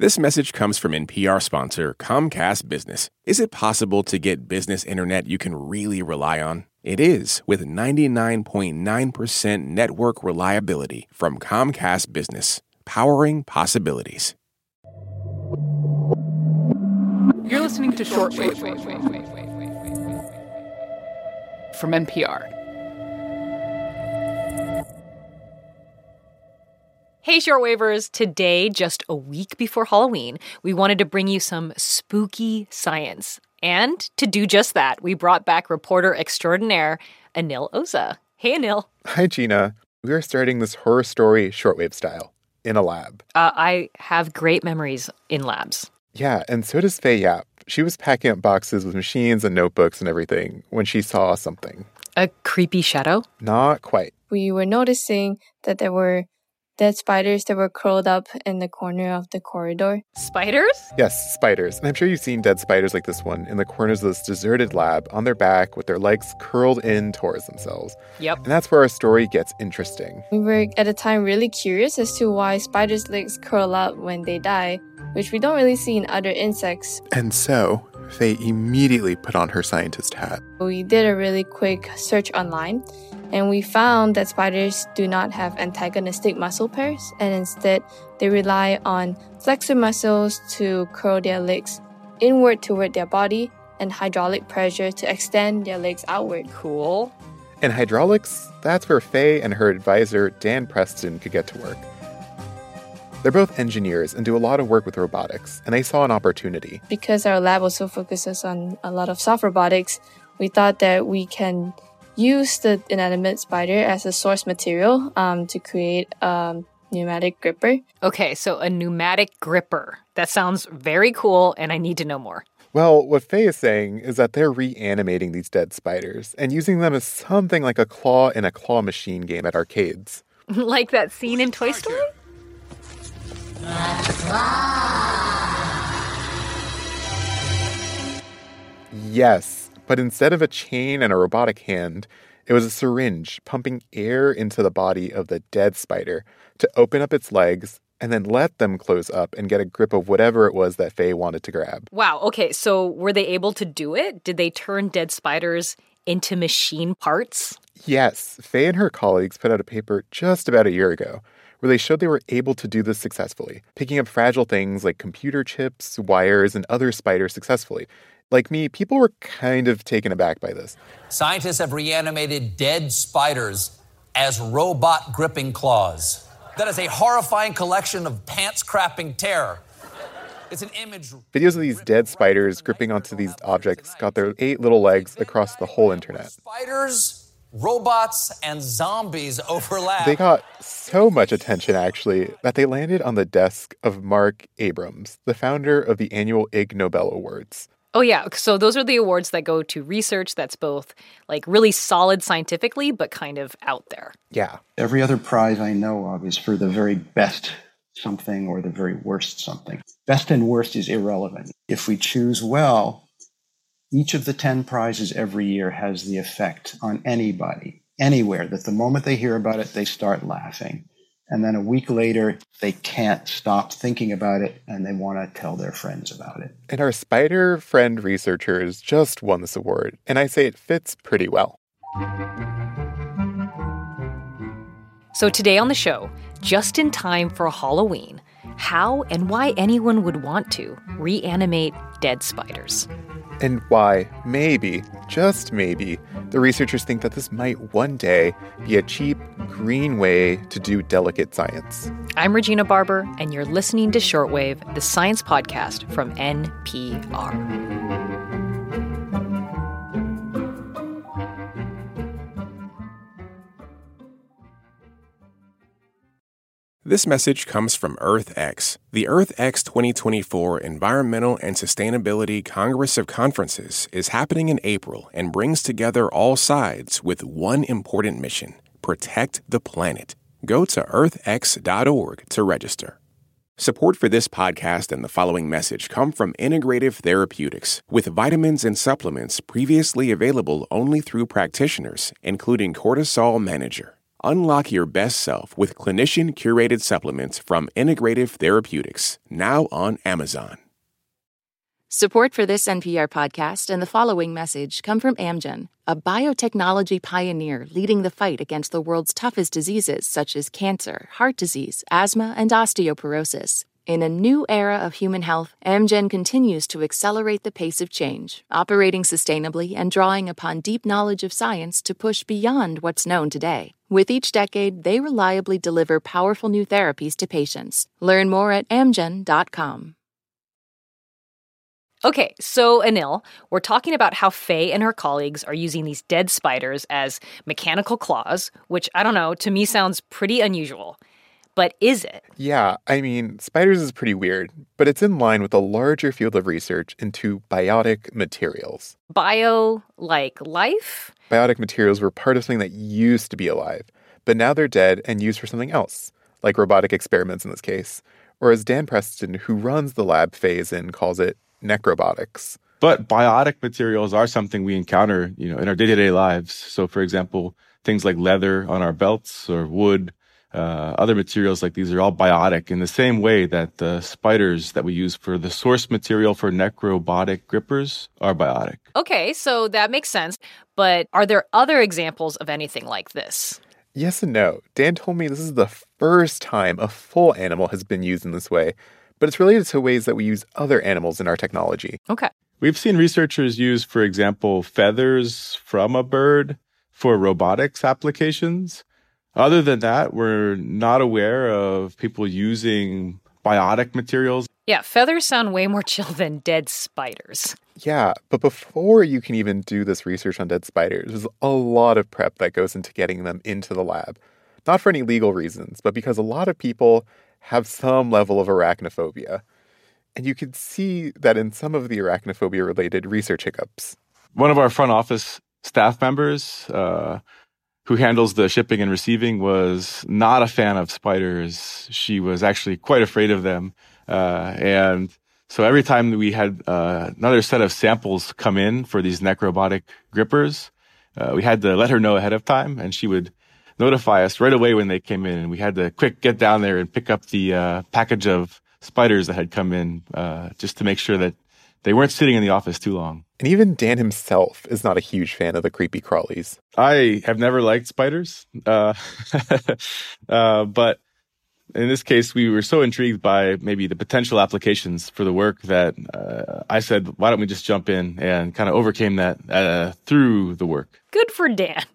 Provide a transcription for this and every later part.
This message comes from NPR sponsor Comcast Business. Is it possible to get business internet you can really rely on? It is with 99.9% network reliability from Comcast Business, powering possibilities. You're listening to Shortwave from NPR. Hey, shortwavers! Today, just a week before Halloween, we wanted to bring you some spooky science. And to do just that, we brought back reporter extraordinaire Anil Oza. Hey, Anil. Hi, Gina. We are starting this horror story shortwave style in a lab. Uh, I have great memories in labs. Yeah, and so does Faye Yap. She was packing up boxes with machines and notebooks and everything when she saw something. A creepy shadow? Not quite. We were noticing that there were dead spiders that were curled up in the corner of the corridor. Spiders? Yes, spiders. And I'm sure you've seen dead spiders like this one in the corners of this deserted lab on their back with their legs curled in towards themselves. Yep. And that's where our story gets interesting. We were at the time really curious as to why spiders' legs curl up when they die, which we don't really see in other insects. And so, Faye immediately put on her scientist hat. We did a really quick search online and we found that spiders do not have antagonistic muscle pairs, and instead they rely on flexor muscles to curl their legs inward toward their body and hydraulic pressure to extend their legs outward. Cool. And hydraulics, that's where Faye and her advisor, Dan Preston, could get to work. They're both engineers and do a lot of work with robotics, and they saw an opportunity. Because our lab also focuses on a lot of soft robotics, we thought that we can use the inanimate spider as a source material um, to create a pneumatic gripper. Okay, so a pneumatic gripper. That sounds very cool, and I need to know more. Well, what Faye is saying is that they're reanimating these dead spiders and using them as something like a claw in a claw machine game at arcades. like that scene in Toy Story? Yes, but instead of a chain and a robotic hand, it was a syringe pumping air into the body of the dead spider to open up its legs and then let them close up and get a grip of whatever it was that Faye wanted to grab. Wow, okay, so were they able to do it? Did they turn dead spiders into machine parts? Yes, Faye and her colleagues put out a paper just about a year ago where they showed they were able to do this successfully, picking up fragile things like computer chips, wires, and other spiders successfully, like me, people were kind of taken aback by this. Scientists have reanimated dead spiders as robot gripping claws. That is a horrifying collection of pants crapping terror. It's an image. Videos of these dead spiders gripping onto these objects got their eight little legs across the whole internet. Spiders, robots, and zombies overlap. They got so much attention, actually, that they landed on the desk of Marc Abrahams, the founder of the annual Ig Nobel Awards. Oh, yeah. So those are the awards that go to research that's both like really solid scientifically, but kind of out there. Yeah. Every other prize I know of is for the very best something or the very worst something. Best and worst is irrelevant. If we choose well, each of the 10 prizes every year has the effect on anybody, anywhere, that the moment they hear about it, they start laughing. And then a week later, they can't stop thinking about it and they want to tell their friends about it. And our spider friend researchers just won this award, and I say it fits pretty well. So, today on the show, just in time for Halloween, how and why anyone would want to reanimate dead spiders and why, maybe, just maybe, the researchers think that this might one day be a cheap, green way to do delicate science. I'm Regina Barber, and you're listening to Shortwave, the science podcast from NPR. This message comes from EarthX. The EarthX 2024 Environmental and Sustainability Congress of Conferences is happening in April and brings together all sides with one important mission protect the planet. Go to earthx.org to register. Support for this podcast and the following message come from Integrative Therapeutics, with vitamins and supplements previously available only through practitioners, including Cortisol Manager. Unlock your best self with clinician curated supplements from Integrative Therapeutics, now on Amazon. Support for this NPR podcast and the following message come from Amgen, a biotechnology pioneer leading the fight against the world's toughest diseases such as cancer, heart disease, asthma, and osteoporosis. In a new era of human health, Amgen continues to accelerate the pace of change, operating sustainably and drawing upon deep knowledge of science to push beyond what's known today. With each decade, they reliably deliver powerful new therapies to patients. Learn more at amgen.com. Okay, so Anil, we're talking about how Faye and her colleagues are using these dead spiders as mechanical claws, which I don't know, to me sounds pretty unusual. But is it? Yeah, I mean, spiders is pretty weird, but it's in line with a larger field of research into biotic materials. Bio, like life? Biotic materials were part of something that used to be alive, but now they're dead and used for something else, like robotic experiments in this case. Or as Dan Preston, who runs the lab Faye's in, calls it necrobotics. But biotic materials are something we encounter, you know, in our day-to-day lives. So for example, things like leather on our belts or wood uh, other materials like these are all biotic in the same way that the spiders that we use for the source material for necrobotic grippers are biotic. Okay, so that makes sense. But are there other examples of anything like this? Yes and no. Dan told me this is the first time a full animal has been used in this way, but it's related to ways that we use other animals in our technology. Okay. We've seen researchers use, for example, feathers from a bird for robotics applications. Other than that, we're not aware of people using biotic materials. Yeah, feathers sound way more chill than dead spiders. Yeah, but before you can even do this research on dead spiders, there's a lot of prep that goes into getting them into the lab. Not for any legal reasons, but because a lot of people have some level of arachnophobia. And you can see that in some of the arachnophobia related research hiccups. One of our front office staff members, uh, who handles the shipping and receiving, was not a fan of spiders. She was actually quite afraid of them. Uh, and so every time we had uh, another set of samples come in for these necrobotic grippers, uh, we had to let her know ahead of time, and she would notify us right away when they came in. And we had to quick get down there and pick up the uh, package of spiders that had come in uh, just to make sure that they weren't sitting in the office too long. And even Dan himself is not a huge fan of the creepy crawlies. I have never liked spiders, uh, uh, but in this case, we were so intrigued by maybe the potential applications for the work that uh, I said, why don't we just jump in and kind of overcame that uh, through the work. Good for Dan.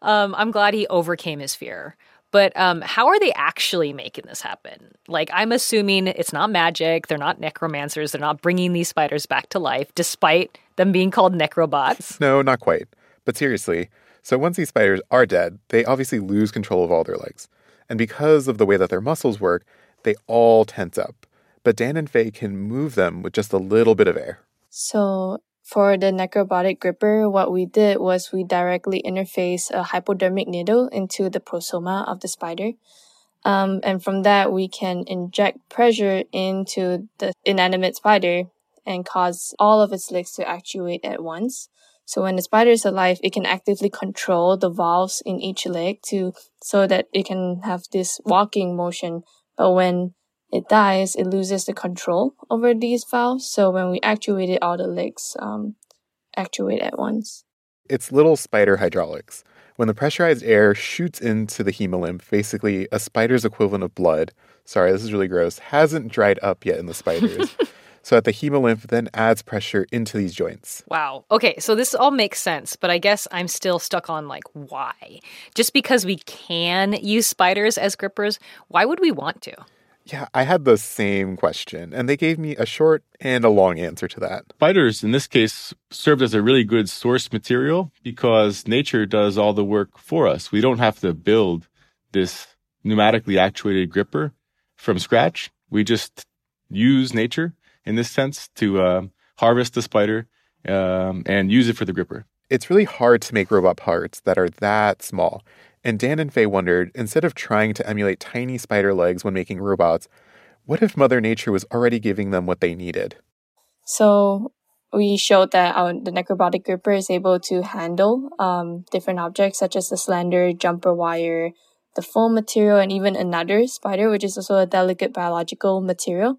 Um, I'm glad he overcame his fear. But um, how are they actually making this happen? Like, I'm assuming it's not magic. They're not necromancers. They're not bringing these spiders back to life, despite them being called necrobots. No, not quite. But seriously, so once these spiders are dead, they obviously lose control of all their legs. And because of the way that their muscles work, they all tense up. But Dan and Faye can move them with just a little bit of air. So for the necrobotic gripper, what we did was we directly interface a hypodermic needle into the prosoma of the spider. Um, and from that, we can inject pressure into the inanimate spider and cause all of its legs to actuate at once. So when the spider is alive, it can actively control the valves in each leg to so that it can have this walking motion. But when it dies, it loses the control over these valves. So when we actuate it, all the legs um, actuate at once. It's little spider hydraulics. When the pressurized air shoots into the hemolymph, basically a spider's equivalent of blood, sorry, this is really gross, hasn't dried up yet in the spiders. so that the hemolymph then adds pressure into these joints. Wow. Okay, so this all makes sense, but I guess I'm still stuck on like why? Just because we can use spiders as grippers, why would we want to? Yeah, I had the same question, and they gave me a short and a long answer to that. Spiders, in this case, served as a really good source material because nature does all the work for us. We don't have to build this pneumatically actuated gripper from scratch. We just use nature in this sense to uh, harvest the spider um, and use it for the gripper. It's really hard to make robot parts that are that small. And Dan and Faye wondered instead of trying to emulate tiny spider legs when making robots, what if Mother Nature was already giving them what they needed? So, we showed that our, the necrobotic gripper is able to handle um, different objects such as the slender jumper wire, the foam material, and even another spider, which is also a delicate biological material.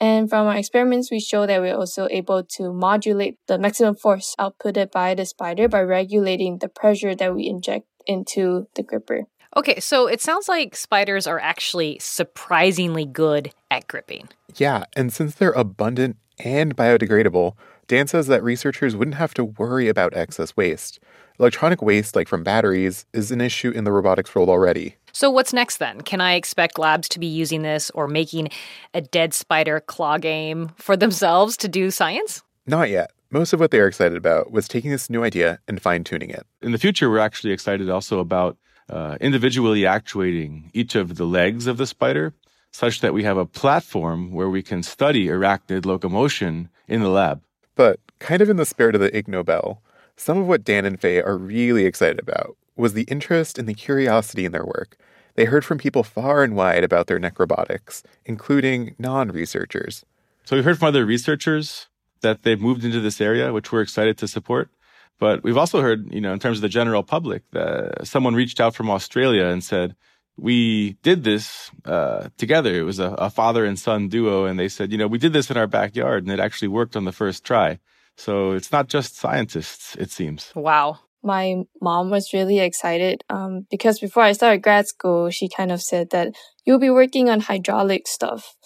And from our experiments, we show that we're also able to modulate the maximum force outputted by the spider by regulating the pressure that we inject into the gripper. Okay, so it sounds like spiders are actually surprisingly good at gripping. Yeah, and since they're abundant and biodegradable, Dan says that researchers wouldn't have to worry about excess waste. Electronic waste, like from batteries, is an issue in the robotics world already. So, what's next then? Can I expect labs to be using this or making a dead spider claw game for themselves to do science? Not yet. Most of what they are excited about was taking this new idea and fine tuning it. In the future, we're actually excited also about uh, individually actuating each of the legs of the spider such that we have a platform where we can study arachnid locomotion in the lab. But, kind of in the spirit of the Ig Nobel, some of what Dan and Faye are really excited about was the interest and the curiosity in their work. They heard from people far and wide about their necrobotics, including non researchers. So we've heard from other researchers that they've moved into this area, which we're excited to support. But we've also heard, you know, in terms of the general public, that someone reached out from Australia and said, we did this uh, together. It was a, a, father and son duo, and they said, you know, we did this in our backyard, and it actually worked on the first try. So it's not just scientists, it seems. Wow. My mom was really excited um, because before I started grad school, she kind of said that you'll be working on hydraulic stuff.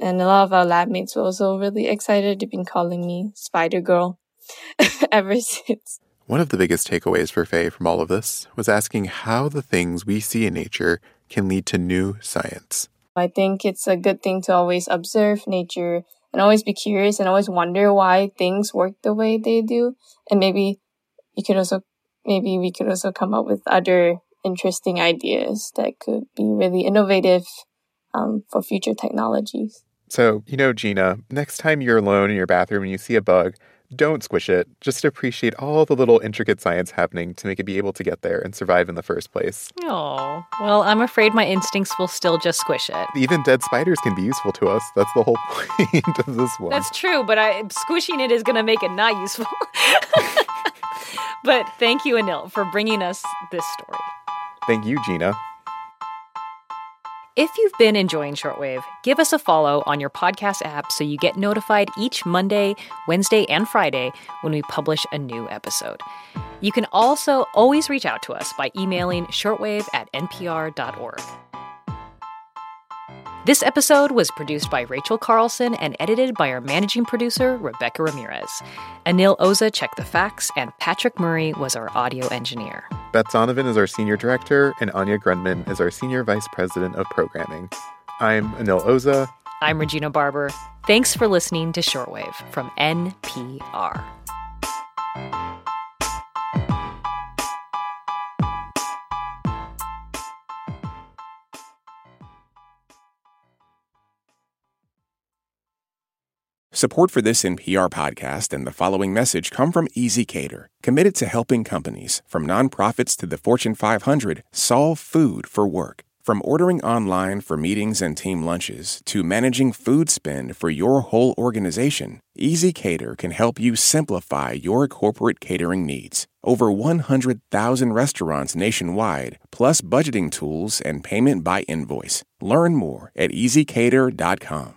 And a lot of our lab mates were also really excited. They've been calling me Spider Girl ever since. One of the biggest takeaways for Faye from all of this was asking how the things we see in nature can lead to new science. I think it's a good thing to always observe nature and always be curious and always wonder why things work the way they do. And maybe you could also, maybe we could also come up with other interesting ideas that could be really innovative um, for future technologies. So, you know, Gina, next time you're alone in your bathroom and you see a bug, don't squish it. Just appreciate all the little intricate science happening to make it be able to get there and survive in the first place. Oh, well, I'm afraid my instincts will still just squish it. Even dead spiders can be useful to us. That's the whole point of this one. That's true, but I, squishing it is going to make it not useful. but thank you, Anil, for bringing us this story. Thank you, Gina. If you've been enjoying Shortwave, give us a follow on your podcast app so you get notified each Monday, Wednesday, and Friday when we publish a new episode. You can also always reach out to us by emailing shortwave at npr.org. This episode was produced by Rachel Carlson and edited by our managing producer, Rebecca Ramirez. Anil Oza checked the facts, and Patrick Murray was our audio engineer. Beth Donovan is our senior director, and Anya Grundmann is our senior vice president of programming. I'm Anil Oza. I'm Regina Barber. Thanks for listening to Shortwave from NPR. Support for this NPR podcast and the following message come from ezCater, committed to helping companies, from nonprofits to the Fortune 500, solve food for work. From ordering online for meetings and team lunches to managing food spend for your whole organization, ezCater can help you simplify your corporate catering needs. Over 100,000 restaurants nationwide, plus budgeting tools and payment by invoice. Learn more at ezcater.com.